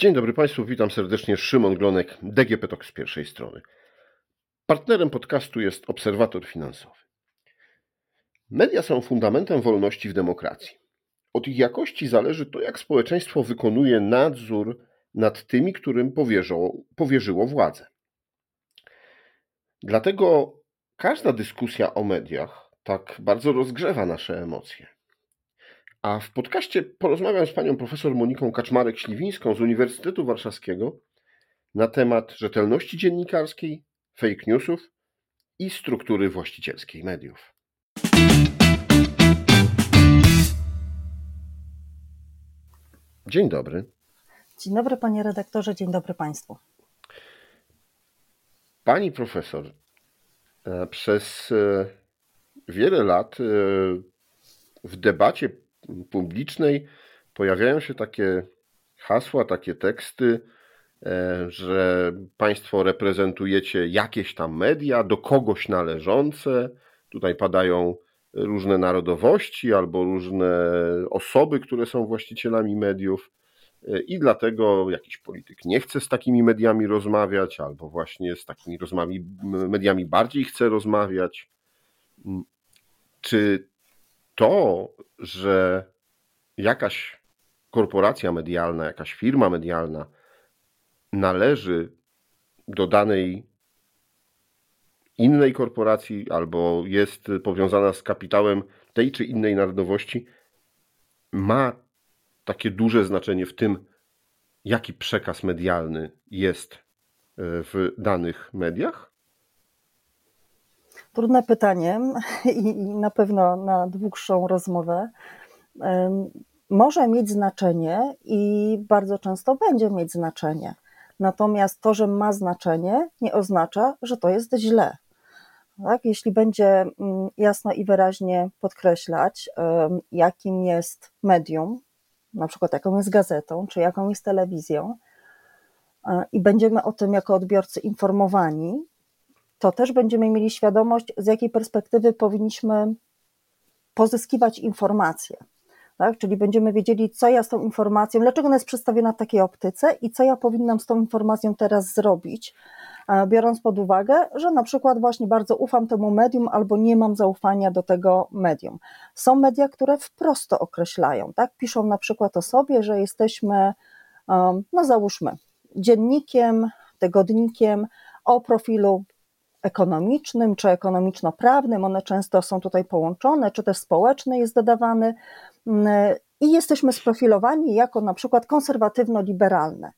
Dzień dobry Państwu, witam serdecznie. Szymon Glonek, DGP TOK z pierwszej strony. Partnerem podcastu jest Obserwator Finansowy. Media są fundamentem wolności w demokracji. Od ich jakości zależy to, jak społeczeństwo wykonuje nadzór nad tymi, którym powierzą, powierzyło władzę. Dlatego każda dyskusja o mediach tak bardzo rozgrzewa nasze emocje. A w podcaście porozmawiam z panią profesor Moniką Kaczmarek-Śliwińską z Uniwersytetu Warszawskiego na temat rzetelności dziennikarskiej, fake newsów i struktury właścicielskiej mediów. Dzień dobry. Dzień dobry panie redaktorze, dzień dobry państwu. Pani profesor e, przez e, wiele lat e, w debacie publicznej pojawiają się takie hasła, takie teksty, że Państwo reprezentujecie jakieś tam media, do kogoś należące. Tutaj padają różne narodowości albo różne osoby, które są właścicielami mediów. I dlatego jakiś polityk nie chce z takimi mediami rozmawiać, albo właśnie z takimi rozmami, mediami bardziej chce rozmawiać. Czy to, że jakaś korporacja medialna, jakaś firma medialna należy do danej innej korporacji albo jest powiązana z kapitałem tej czy innej narodowości, ma takie duże znaczenie w tym, jaki przekaz medialny jest e, w danych mediach? Trudne pytanie i na pewno na dłuższą rozmowę. Może mieć znaczenie i bardzo często będzie mieć znaczenie. Natomiast to, że ma znaczenie, nie oznacza, że to jest źle. Tak? Jeśli będzie mm, jasno i wyraźnie podkreślać, jakim jest medium, na przykład jaką jest gazetą, czy jaką jest telewizją, e, i będziemy o tym jako odbiorcy informowani, to też będziemy mieli świadomość, z jakiej perspektywy powinniśmy pozyskiwać informacje. Tak? Czyli będziemy wiedzieli, co ja z tą informacją, dlaczego ona jest przedstawiona w takiej optyce i co ja powinnam z tą informacją teraz zrobić, e, biorąc pod uwagę, że na przykład właśnie bardzo ufam temu medium albo nie mam zaufania do tego medium. Są media, które wprost to określają, tak? Piszą na przykład o sobie, że jesteśmy, no załóżmy, dziennikiem, tygodnikiem o profilu ekonomicznym czy ekonomiczno-prawnym, one często są tutaj połączone, czy też społeczny jest dodawany mm, i jesteśmy sprofilowani jako na przykład konserwatywno-liberalne.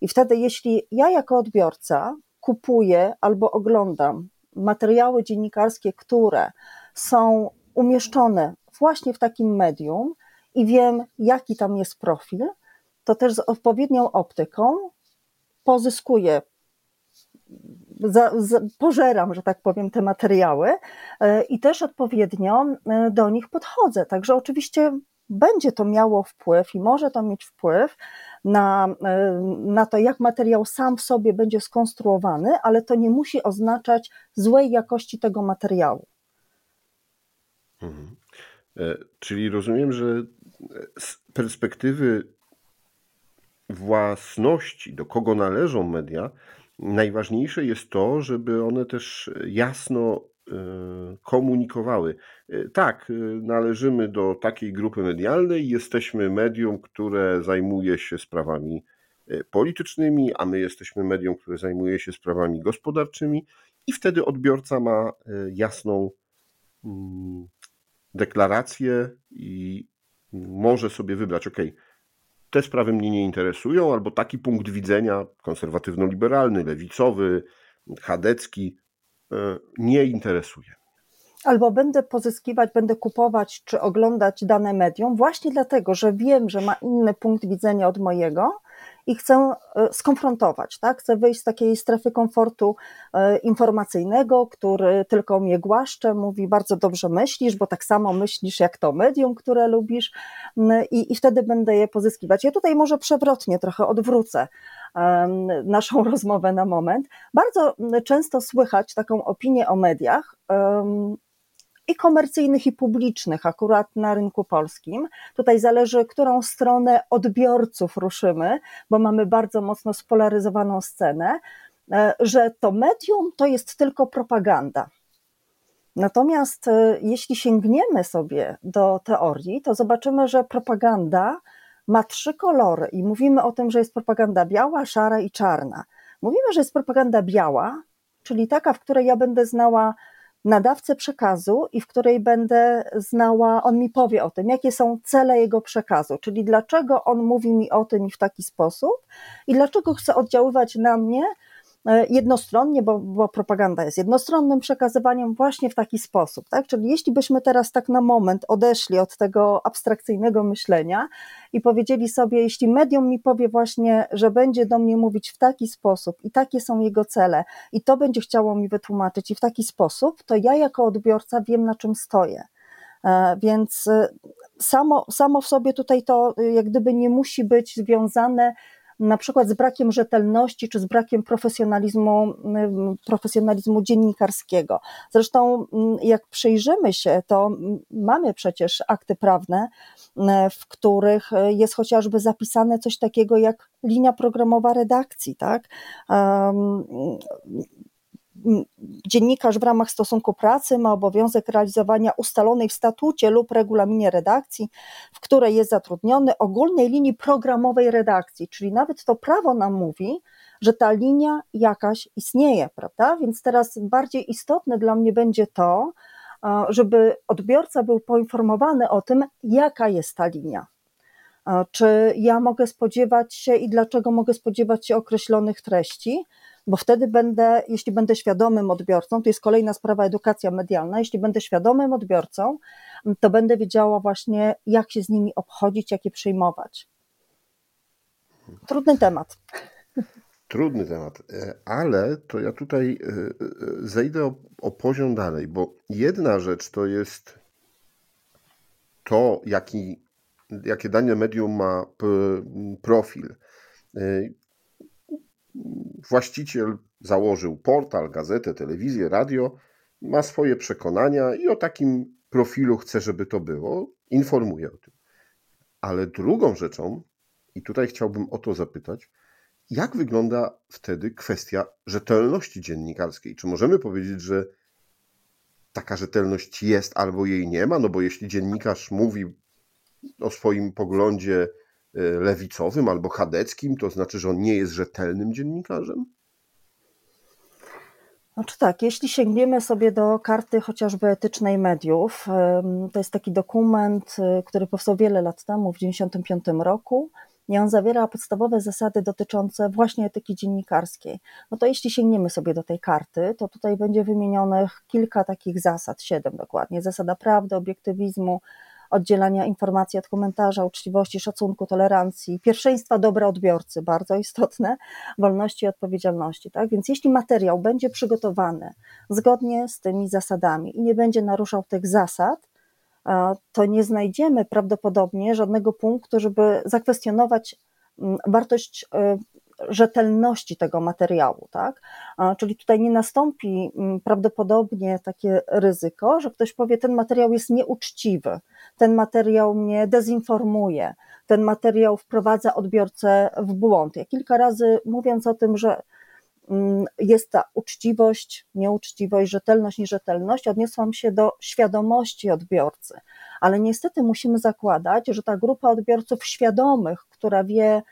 I wtedy, jeśli ja jako odbiorca kupuję albo oglądam materiały dziennikarskie, które są umieszczone właśnie w takim medium i wiem, jaki tam jest profil, to też z odpowiednią optyką pozyskuję za, za, pożeram, że tak powiem, te materiały e, i też odpowiednio e, do nich podchodzę. Także oczywiście będzie to miało wpływ i może to mieć wpływ na, e, na to, jak materiał sam w sobie będzie skonstruowany, ale to nie musi oznaczać złej jakości tego materiału. Mhm. Czyli rozumiem, że z perspektywy własności, do kogo należą media, najważniejsze jest to, żeby one też jasno e, komunikowały. E, tak, e, należymy do takiej grupy medialnej, jesteśmy medium, które zajmuje się sprawami politycznymi, a my jesteśmy medium, które zajmuje się sprawami gospodarczymi, i wtedy odbiorca ma jasną mm, deklarację i może sobie wybrać, OK, te sprawy mnie nie interesują, albo taki punkt widzenia konserwatywno-liberalny, lewicowy, chadecki e, nie interesuje. Albo będę pozyskiwać, będę kupować czy oglądać dane medium właśnie dlatego, że wiem, że ma inny punkt widzenia od mojego i chcę e, skonfrontować, tak? Chcę wyjść z takiej strefy komfortu e, informacyjnego, który tylko mnie głaszcze, mówi bardzo dobrze myślisz, bo tak samo myślisz jak to medium, które lubisz i, i wtedy będę je pozyskiwać. Ja tutaj może przewrotnie trochę odwrócę naszą rozmowę na moment. Bardzo często słychać taką opinię o mediach, i komercyjnych, i publicznych, akurat na rynku polskim. Tutaj zależy, którą stronę odbiorców ruszymy, bo mamy bardzo mocno spolaryzowaną scenę, e, że to medium to jest tylko propaganda. Natomiast e, jeśli sięgniemy sobie do teorii, to zobaczymy, że propaganda ma trzy kolory i mówimy o tym, że jest propaganda biała, szara i czarna. Mówimy, że jest propaganda biała, czyli taka, w której ja będę znała nadawcę przekazu i w której będę znała, on mi powie o tym, jakie są cele jego przekazu, czyli dlaczego on mówi mi o tym i w taki sposób i dlaczego chce oddziaływać na mnie jednostronnie, bo, bo, propaganda jest jednostronnym przekazywaniem właśnie w taki sposób. Tak? Czyli jeśli byśmy teraz tak na moment odeszli od tego abstrakcyjnego myślenia i powiedzieli sobie, jeśli medium mi powie właśnie, że będzie do mnie mówić w taki sposób i takie są jego cele i to będzie chciało mi wytłumaczyć i w taki sposób, to ja jako odbiorca wiem na czym stoję. E, więc e, samo, samo w sobie tutaj to jak gdyby nie musi być związane na przykład z brakiem rzetelności czy z brakiem profesjonalizmu, mm, profesjonalizmu dziennikarskiego. Zresztą, mm, jak przyjrzymy się, to mamy przecież akty prawne, mm, w których jest chociażby zapisane coś takiego jak linia programowa redakcji, tak? Dziennikarz w ramach stosunku pracy ma obowiązek realizowania ustalonej w statucie lub regulaminie redakcji, w której jest zatrudniony, ogólnej linii programowej redakcji, czyli nawet to prawo nam mówi, że ta linia jakaś istnieje, prawda? Więc teraz bardziej istotne dla mnie będzie to, żeby odbiorca był poinformowany o tym, jaka jest ta linia. Czy ja mogę spodziewać się i dlaczego mogę spodziewać się określonych treści, bo wtedy będę, jeśli będę świadomym odbiorcą, to jest kolejna sprawa edukacja medialna, jeśli będę świadomym odbiorcą, to będę wiedziała właśnie, jak się z nimi obchodzić, jak je przyjmować. Trudny temat. Trudny temat, e, ale to ja tutaj e, e, zejdę o, o poziom dalej, bo jedna rzecz to jest to, jaki, jakie dane medium ma profil właściciel założył portal, gazetę, telewizję, radio, ma swoje przekonania i o takim profilu chce, żeby to było, informuje o tym. Ale drugą rzeczą, i tutaj chciałbym o to zapytać, jak wygląda wtedy kwestia rzetelności dziennikarskiej? Czy możemy powiedzieć, że taka rzetelność jest albo jej nie ma? No bo jeśli dziennikarz mówi o swoim poglądzie lewicowym albo chadeckim, to znaczy, że on nie jest rzetelnym dziennikarzem? Znaczy tak, jeśli sięgniemy sobie do karty chociażby etycznej mediów, to jest taki dokument, y, który powstał wiele lat temu, w 1995 roku, i on zawiera podstawowe zasady dotyczące właśnie etyki dziennikarskiej. No to jeśli sięgniemy sobie do tej karty, to tutaj będzie wymienionych kilka takich zasad, siedem dokładnie. Zasada prawdy, obiektywizmu, oddzielania informacji od komentarza, uczciwości, szacunku, tolerancji, pierwszeństwa dobra odbiorcy, bardzo istotne, wolności i odpowiedzialności. Tak? Więc jeśli materiał będzie przygotowany zgodnie z tymi zasadami i nie będzie naruszał tych zasad, to nie znajdziemy prawdopodobnie żadnego punktu, żeby zakwestionować mm, wartość y, rzetelności tego materiału, tak? Czyli tutaj nie nastąpi mm, prawdopodobnie takie ryzyko, że ktoś powie, ten materiał jest nieuczciwy, ten materiał mnie dezinformuje, ten materiał wprowadza odbiorcę w błąd. Ja kilka razy mówiąc o tym, że mm, jest ta uczciwość, nieuczciwość, rzetelność, nierzetelność, odniosłam się do świadomości odbiorcy, ale niestety musimy zakładać, że ta grupa odbiorców świadomych, która wie,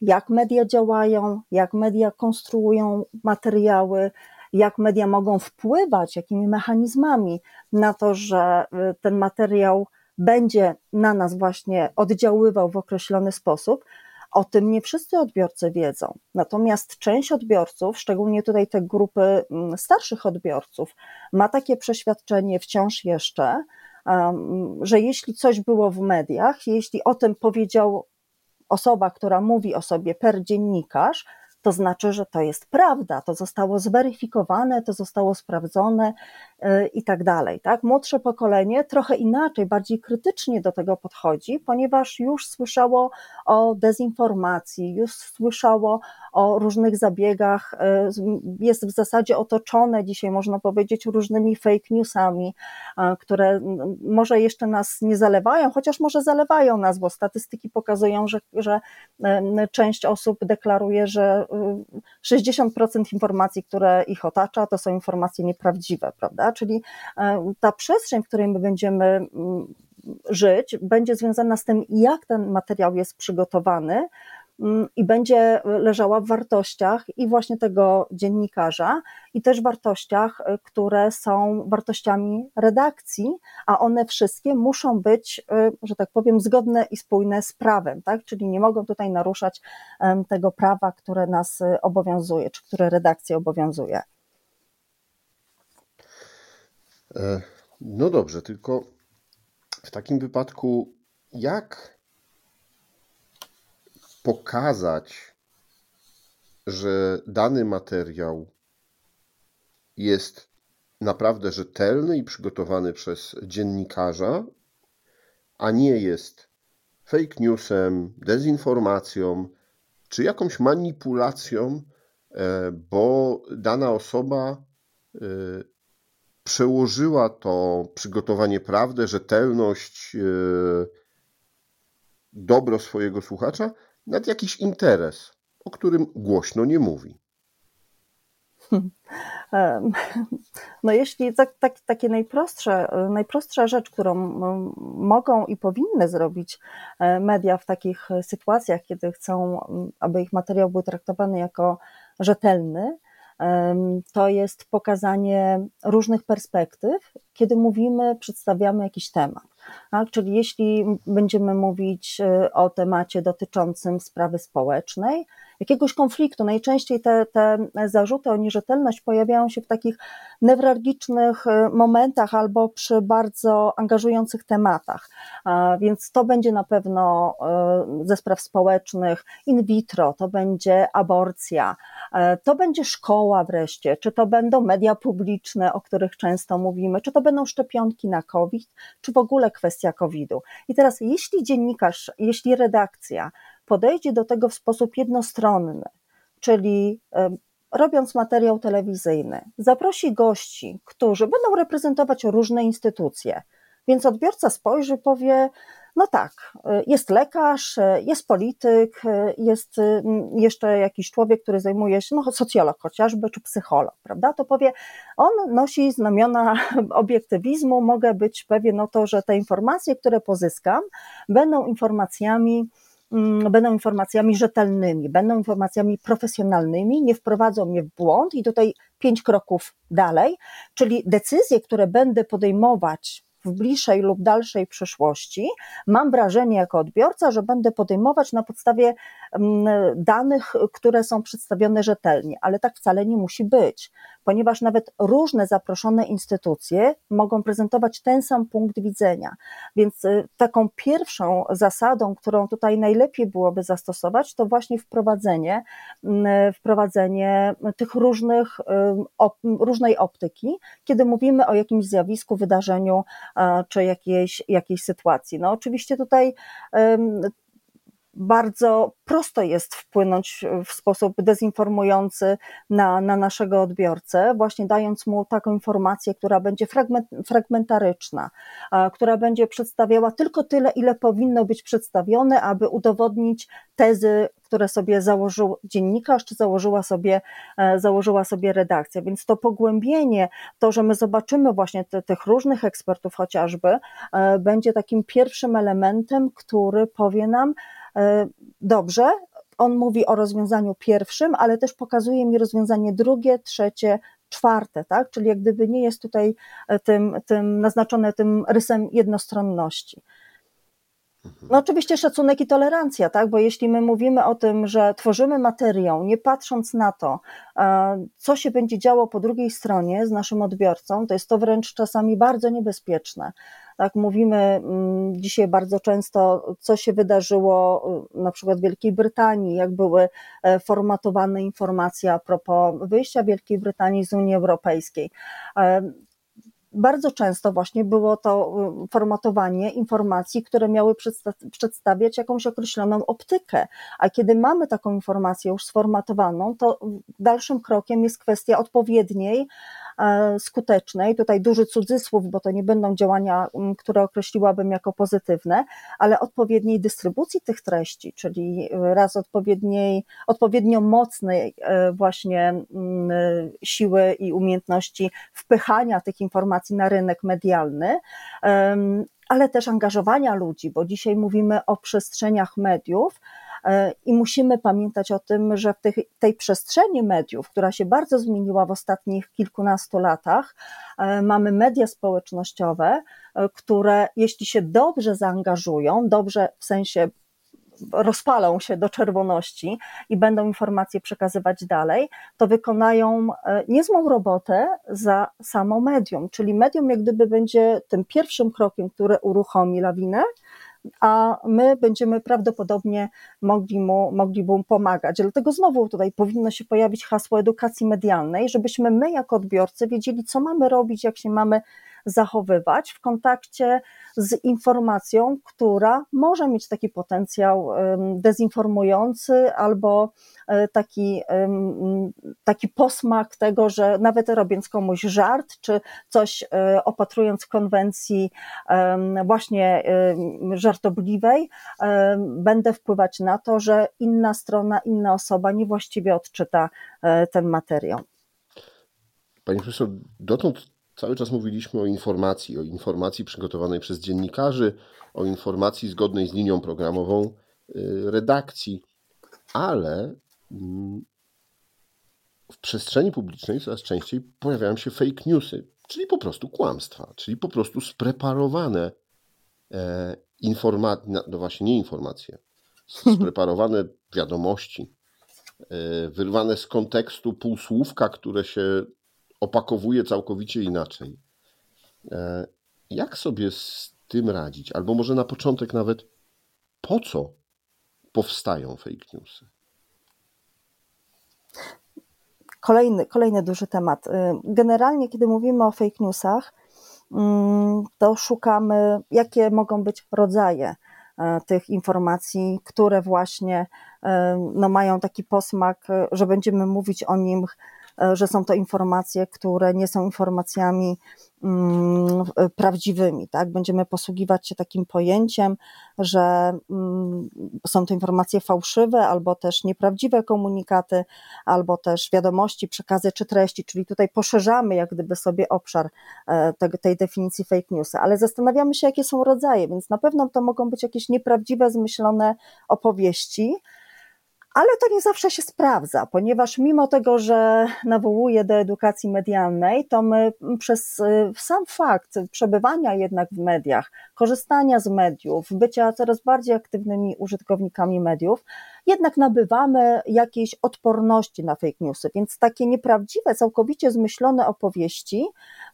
jak media działają, jak media konstruują materiały, jak media mogą wpływać, jakimi mechanizmami na to, że y, ten materiał będzie na nas właśnie oddziaływał w określony sposób. O tym nie wszyscy odbiorcy wiedzą. Natomiast część odbiorców, szczególnie tutaj te grupy mm, starszych odbiorców, ma takie przeświadczenie wciąż jeszcze, że jeśli coś było w mediach, jeśli o tym powiedział osoba, która mówi o sobie per dziennikarz, to znaczy, że to jest prawda, to zostało zweryfikowane, to zostało sprawdzone y, i tak dalej. Tak? Młodsze pokolenie trochę inaczej, bardziej krytycznie do tego podchodzi, ponieważ już słyszało o dezinformacji, już słyszało o różnych zabiegach, y, jest w zasadzie otoczone dzisiaj, można powiedzieć, różnymi fake newsami, które może jeszcze nas nie zalewają, chociaż może zalewają nas, bo statystyki pokazują, że, że część osób deklaruje, że 60% informacji, które ich otacza, to są informacje nieprawdziwe, prawda? Czyli ta przestrzeń, w której my będziemy żyć, będzie związana z tym, jak ten materiał jest przygotowany, Mm, i będzie leżała w wartościach i właśnie tego dziennikarza, i też wartościach, y, które są wartościami redakcji, a one wszystkie muszą być, y, że tak powiem, zgodne i spójne z prawem, tak? Czyli nie mogą tutaj naruszać tego prawa, które nas y, obowiązuje, czy które redakcję obowiązuje. E, no dobrze, tylko w takim wypadku, jak pokazać, że dany materiał jest naprawdę rzetelny i przygotowany przez dziennikarza, a nie jest fake newsem, dezinformacją czy jakąś manipulacją, e, bo dana osoba e, przełożyła to przygotowanie prawdy, rzetelność, e, dobro swojego słuchacza nad jakiś interes, o którym głośno nie mówi. No jeśli tak, tak, takie najprostsze, najprostsza rzecz, którą mogą i powinny zrobić e, media w takich sytuacjach, kiedy chcą, aby ich materiał był traktowany jako rzetelny, to jest pokazanie różnych perspektyw, kiedy mówimy, przedstawiamy jakiś temat. Tak? Czyli jeśli będziemy mówić e, o temacie dotyczącym sprawy społecznej, jakiegoś konfliktu, najczęściej te, te zarzuty o nierzetelność pojawiają się w takich newralgicznych e, momentach albo przy bardzo angażujących tematach. Więc to będzie na pewno e, ze spraw społecznych in vitro, to będzie aborcja, to będzie szkoła wreszcie, czy to będą media publiczne, o których często mówimy, czy to będą szczepionki na COVID, czy w ogóle kwestia COVID-u. I teraz, jeśli dziennikarz, jeśli redakcja podejdzie do tego w sposób jednostronny, czyli robiąc materiał telewizyjny, zaprosi gości, którzy będą reprezentować różne instytucje, więc odbiorca spojrzy, powie: no tak, y, jest lekarz, y, jest polityk, y, jest jeszcze jakiś człowiek, który zajmuje się, no socjolog chociażby, czy psycholog, prawda? To powie, on nosi znamiona obiektywizmu, mogę być pewien o to, że te informacje, które pozyskam, będą informacjami, mm, będą informacjami rzetelnymi, będą informacjami profesjonalnymi, nie wprowadzą mnie w błąd i tutaj pięć kroków dalej, czyli decyzje, które będę podejmować w bliższej lub dalszej przyszłości, mam wrażenie jako odbiorca, że będę podejmować na podstawie danych, które są przedstawione rzetelnie, ale tak wcale nie musi być, ponieważ nawet różne zaproszone instytucje mogą prezentować ten sam punkt widzenia. Więc y, taką pierwszą zasadą, którą tutaj najlepiej byłoby zastosować, to właśnie wprowadzenie, wprowadzenie tych różnych, różnej optyki, kiedy mówimy o jakimś zjawisku, wydarzeniu, czy jakiejś, jakiejś sytuacji. No oczywiście tutaj bardzo prosto jest wpłynąć w sposób dezinformujący na, na naszego odbiorcę, właśnie dając mu taką informację, która będzie fragment, fragmentaryczna, która będzie przedstawiała tylko tyle, ile powinno być przedstawione, aby udowodnić tezy, które sobie założył dziennikarz, czy założyła sobie, e, założyła sobie redakcja. Więc to pogłębienie, to, że my zobaczymy właśnie te, tych różnych ekspertów chociażby, e, będzie takim pierwszym elementem, który powie nam, dobrze, on mówi o rozwiązaniu pierwszym, ale też pokazuje mi rozwiązanie drugie, trzecie, czwarte, tak? Czyli jak gdyby nie jest tutaj tym, tym naznaczone tym rysem jednostronności. No oczywiście szacunek i tolerancja, tak? Bo jeśli my mówimy o tym, że tworzymy materiał, nie patrząc na to, e, co się będzie działo po drugiej stronie z naszym odbiorcą, to jest to wręcz czasami bardzo niebezpieczne. Tak, mówimy mm, dzisiaj bardzo często, co się wydarzyło na przykład w Wielkiej Brytanii, jak były e, formatowane informacje a propos wyjścia Wielkiej Brytanii z Unii Europejskiej bardzo często właśnie było to y, formatowanie informacji, które miały przedstawiać jakąś określoną optykę. A kiedy mamy taką informację już sformatowaną, to dalszym krokiem jest kwestia odpowiedniej E, skutecznej, tutaj duży cudzysłów, bo to nie będą działania, które określiłabym jako pozytywne, ale odpowiedniej dystrybucji tych treści, czyli raz odpowiedniej, odpowiednio mocnej e, właśnie siły i umiejętności wpychania tych informacji na rynek medialny, ale też angażowania ludzi, bo dzisiaj mówimy o przestrzeniach mediów, E, I musimy pamiętać o tym, że w tej, tej przestrzeni mediów, która się bardzo zmieniła w ostatnich kilkunastu latach, e, mamy media społecznościowe, e, które jeśli się dobrze zaangażują, dobrze w sensie rozpalą się do czerwoności i będą informacje przekazywać dalej, to wykonają niezłą robotę za samo medium. Czyli medium jak gdyby będzie tym pierwszym krokiem, który uruchomi lawinę, a my będziemy prawdopodobnie mogli mu, mogli mu pomagać. Dlatego znowu tutaj powinno się pojawić hasło edukacji medialnej, żebyśmy my jako odbiorcy wiedzieli, co mamy robić, jak się mamy zachowywać w kontakcie z informacją, która może mieć taki potencjał dezinformujący albo e, taki, taki posmak tego, że nawet robiąc komuś żart, czy coś e, opatrując konwencji właśnie żartobliwej, będę wpływać na to, że inna strona, inna osoba niewłaściwie odczyta e, ten materiał. Pani profesor, dotąd Cały czas mówiliśmy o informacji, o informacji przygotowanej przez dziennikarzy, o informacji zgodnej z linią programową y, redakcji, ale mm, w przestrzeni publicznej coraz częściej pojawiają się fake newsy, czyli po prostu kłamstwa, czyli po prostu spreparowane e, informacje, no właśnie nie informacje, spreparowane wiadomości, e, wyrwane z kontekstu półsłówka, które się opakowuje całkowicie inaczej. E, jak sobie z tym radzić? Albo może na początek nawet po co powstają fake newsy? Kolejny, kolejny duży temat. Y, generalnie, kiedy mówimy o fake newsach, mm, to szukamy, jakie mogą być rodzaje e, tych informacji, które właśnie e, no, mają taki posmak, że będziemy mówić o nim E, że są to informacje, które nie są informacjami mm, prawdziwymi. Tak? Będziemy posługiwać się takim pojęciem, że mm, są to informacje fałszywe, albo też nieprawdziwe komunikaty, albo też wiadomości, przekazy czy treści, czyli tutaj poszerzamy jak gdyby sobie obszar e, tej definicji fake newsy, ale zastanawiamy się, jakie są rodzaje, więc na pewno to mogą być jakieś nieprawdziwe, zmyślone opowieści, ale to nie zawsze się sprawdza, ponieważ mimo tego, że nawołuje do edukacji medialnej, to my przez y, sam fakt przebywania jednak w mediach, korzystania z mediów, bycia coraz bardziej aktywnymi użytkownikami mediów, jednak nabywamy jakiejś odporności na fake newsy, więc takie nieprawdziwe, całkowicie zmyślone opowieści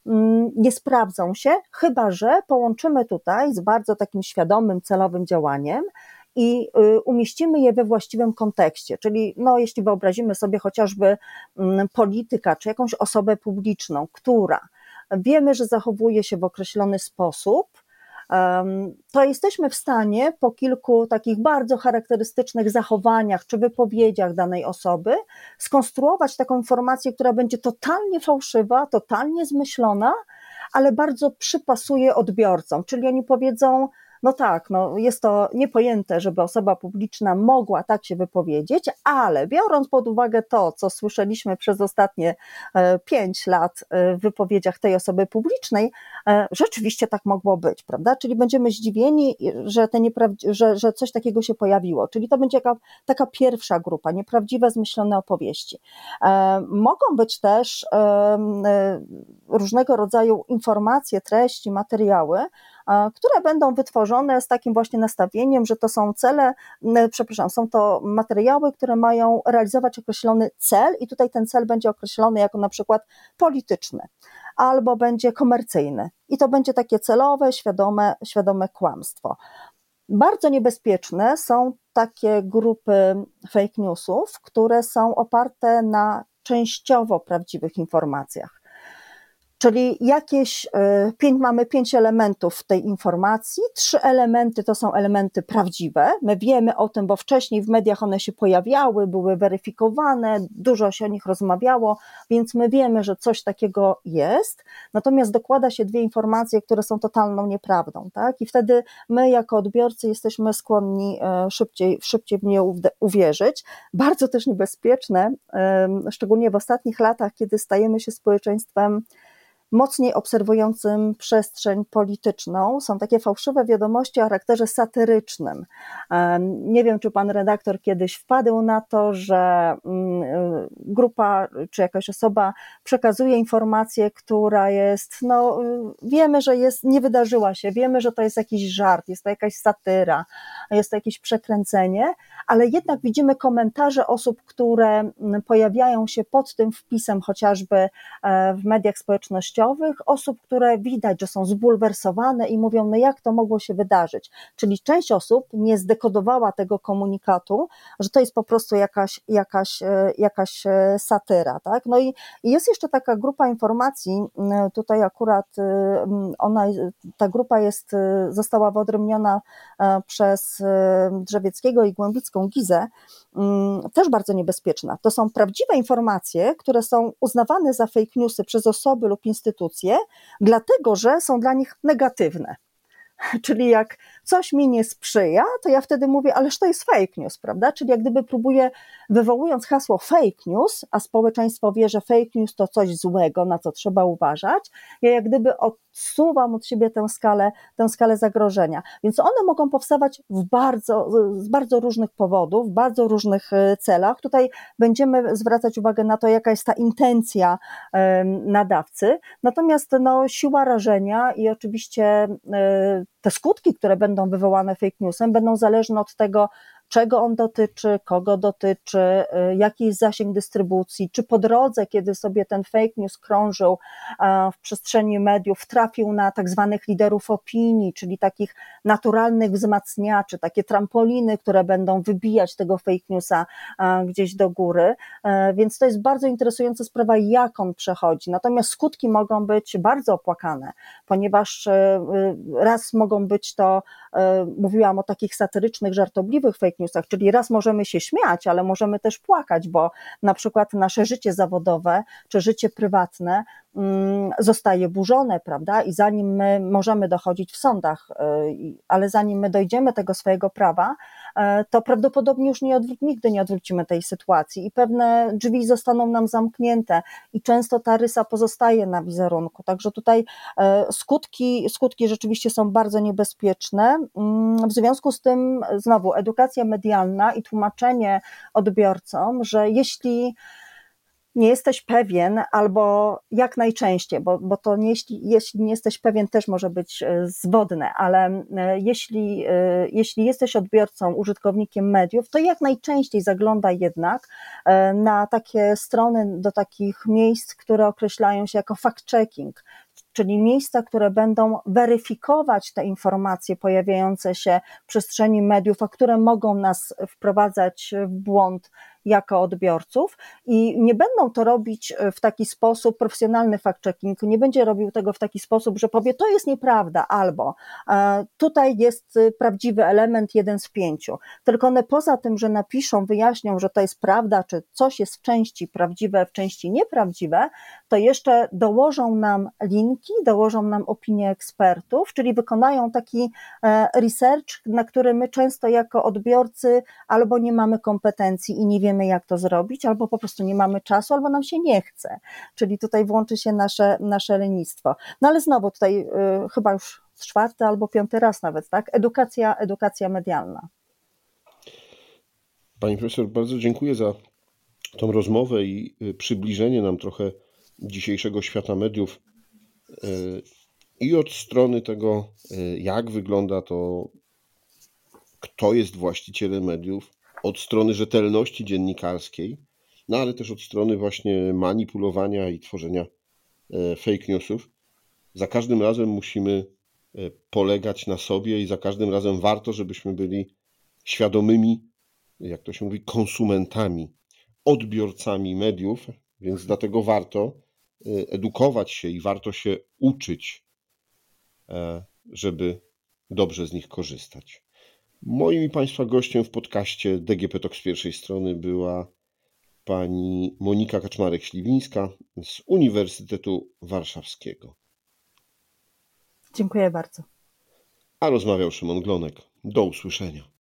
mm, nie sprawdzą się, chyba że połączymy tutaj z bardzo takim świadomym, celowym działaniem, i y, umieścimy je we właściwym kontekście. Czyli, no, jeśli wyobrazimy sobie chociażby mm, polityka czy jakąś osobę publiczną, która wiemy, że zachowuje się w określony sposób, to jesteśmy w stanie po kilku takich bardzo charakterystycznych zachowaniach czy wypowiedziach danej osoby skonstruować taką informację, która będzie totalnie fałszywa, totalnie zmyślona, ale bardzo przypasuje odbiorcom. Czyli oni powiedzą, no tak, no jest to niepojęte, żeby osoba publiczna mogła tak się wypowiedzieć, ale biorąc pod uwagę to, co słyszeliśmy przez ostatnie e, pięć lat e, w wypowiedziach tej osoby publicznej, e, rzeczywiście tak mogło być, prawda? Czyli będziemy zdziwieni, że, te że, że coś takiego się pojawiło. Czyli to będzie jaka, taka pierwsza grupa, nieprawdziwe, zmyślone opowieści. Mogą być też różnego rodzaju informacje, treści, materiały, które będą wytworzone z takim właśnie nastawieniem, że to są cele, przepraszam, są to materiały, które mają realizować określony cel i tutaj ten cel będzie określony jako na przykład polityczny albo będzie komercyjny. I to będzie takie celowe, świadome, świadome kłamstwo. Bardzo niebezpieczne są takie grupy fake newsów, które są oparte na częściowo prawdziwych informacjach. Czyli jakieś e, pięć, mamy pięć elementów w tej informacji. Trzy elementy to są elementy prawdziwe. My wiemy o tym, bo wcześniej w mediach one się pojawiały, były weryfikowane, dużo się o nich rozmawiało, więc my wiemy, że coś takiego jest. Natomiast dokłada się dwie informacje, które są totalną nieprawdą, tak? I wtedy my, jako odbiorcy, jesteśmy skłonni e, szybciej, szybciej w nie uwierzyć. Bardzo też niebezpieczne, szczególnie w ostatnich latach, kiedy stajemy się społeczeństwem mocniej obserwującym przestrzeń polityczną. Są takie fałszywe wiadomości o charakterze satyrycznym. Nie wiem, czy pan redaktor kiedyś wpadł na to, że mm, y, grupa czy jakaś osoba przekazuje informację, która jest, no wiemy, że jest, nie wydarzyła się, wiemy, że to jest jakiś żart, jest to jakaś satyra, jest to jakieś przekręcenie, ale jednak widzimy komentarze osób, które mm, pojawiają się pod tym wpisem, chociażby e, w mediach społecznościowych, osób, które widać, że są zbulwersowane i mówią, no jak to mogło się wydarzyć. Czyli część osób nie zdekodowała tego komunikatu, że to jest po prostu jakaś, jakaś, e, jakaś e, satyra. Tak? No i jest jeszcze taka grupa informacji, tutaj akurat mm, ona, ta grupa jest, została wyodrębniona przez Drzewieckiego i Głębicką Gizę, też bardzo niebezpieczna. To są prawdziwe informacje, które są uznawane za fake newsy przez osoby lub instytucje, dlatego że są dla nich negatywne. Czyli jak coś mi nie sprzyja, to ja wtedy mówię, ależ to jest fake news, prawda? Czyli jak gdyby próbuję, wywołując hasło fake news, a społeczeństwo wie, że fake news to coś złego, na co trzeba uważać, ja jak gdyby odsuwam od siebie tę skalę, tę skalę zagrożenia. Więc one mogą powstawać w bardzo, z bardzo różnych powodów, w bardzo różnych e, celach. Tutaj będziemy zwracać uwagę na to, jaka jest ta intencja nadawcy. Natomiast no, siła rażenia i oczywiście e, te skutki, które będą wywołane fake newsem, będą zależne od tego, czego on dotyczy, kogo dotyczy, y, jaki jest zasięg dystrybucji, czy po drodze, kiedy sobie ten fake news krążył w przestrzeni mediów, trafił na tak zwanych liderów opinii, czyli takich naturalnych wzmacniaczy, takie trampoliny, które będą wybijać tego fake newsa gdzieś do góry. E, więc to jest bardzo interesująca sprawa, jak on przechodzi. Natomiast skutki mogą być bardzo opłakane, ponieważ e, y, raz mogą być to, mówiłam o takich satyrycznych, żartobliwych fake newsach, czyli raz możemy się śmiać, ale możemy też płakać, bo na przykład nasze życie zawodowe czy życie prywatne zostaje burzone, prawda? I zanim my możemy dochodzić w sądach, y, ale zanim my dojdziemy tego swojego prawa, y, to prawdopodobnie już nie nigdy nie odwrócimy tej sytuacji i pewne drzwi zostaną nam zamknięte i często ta rysa pozostaje na wizerunku. Także tutaj y, skutki, skutki rzeczywiście są bardzo niebezpieczne. Mm, w związku z tym znowu edukacja medialna i tłumaczenie odbiorcom, że jeśli nie jesteś pewien, albo jak najczęściej, bo, bo to nie, jeśli, jeśli nie jesteś pewien, też może być e, zwodne, ale e, jeśli, e, jeśli jesteś odbiorcą, użytkownikiem mediów, to jak najczęściej zaglądaj jednak na takie strony, do takich miejsc, które określają się jako fact-checking, czyli miejsca, które będą weryfikować te informacje pojawiające się w przestrzeni mediów, a które mogą nas wprowadzać w błąd jako odbiorców i nie będą to robić e, w taki sposób, profesjonalny fact-checking nie będzie robił tego w taki sposób, że powie, to jest nieprawda, albo e, tutaj jest e, prawdziwy element jeden z pięciu. Tylko one poza tym, że napiszą, wyjaśnią, że to jest prawda, czy coś jest w części prawdziwe, w części nieprawdziwe, to jeszcze dołożą nam linki, dołożą nam opinie ekspertów, czyli wykonają taki research, na który my często jako odbiorcy albo nie mamy kompetencji i nie wiemy, jak to zrobić, albo po prostu nie mamy czasu, albo nam się nie chce. Czyli tutaj włączy się nasze, nasze lenistwo. No ale znowu tutaj y, chyba już czwarty albo piąty raz nawet, tak? Edukacja, edukacja medialna. Pani profesor, bardzo dziękuję za tą rozmowę i y, przybliżenie nam trochę dzisiejszego świata mediów. Y, i od strony tego, y, jak wygląda to, kto jest właścicielem mediów, od strony rzetelności dziennikarskiej, no ale też od strony właśnie manipulowania i tworzenia e, fake newsów. Za każdym razem musimy e, polegać na sobie i za każdym razem warto, żebyśmy byli świadomymi, jak to się mówi, konsumentami, odbiorcami mediów, więc dlatego warto e, edukować się i warto się uczyć, żeby dobrze z nich korzystać. Moim i Państwa gościem w podcaście DGP Talk z pierwszej strony była pani Monika Kaczmarek-Śliwińska z Uniwersytetu Warszawskiego. Dziękuję bardzo. A rozmawiał Szymon Glonek. Do usłyszenia.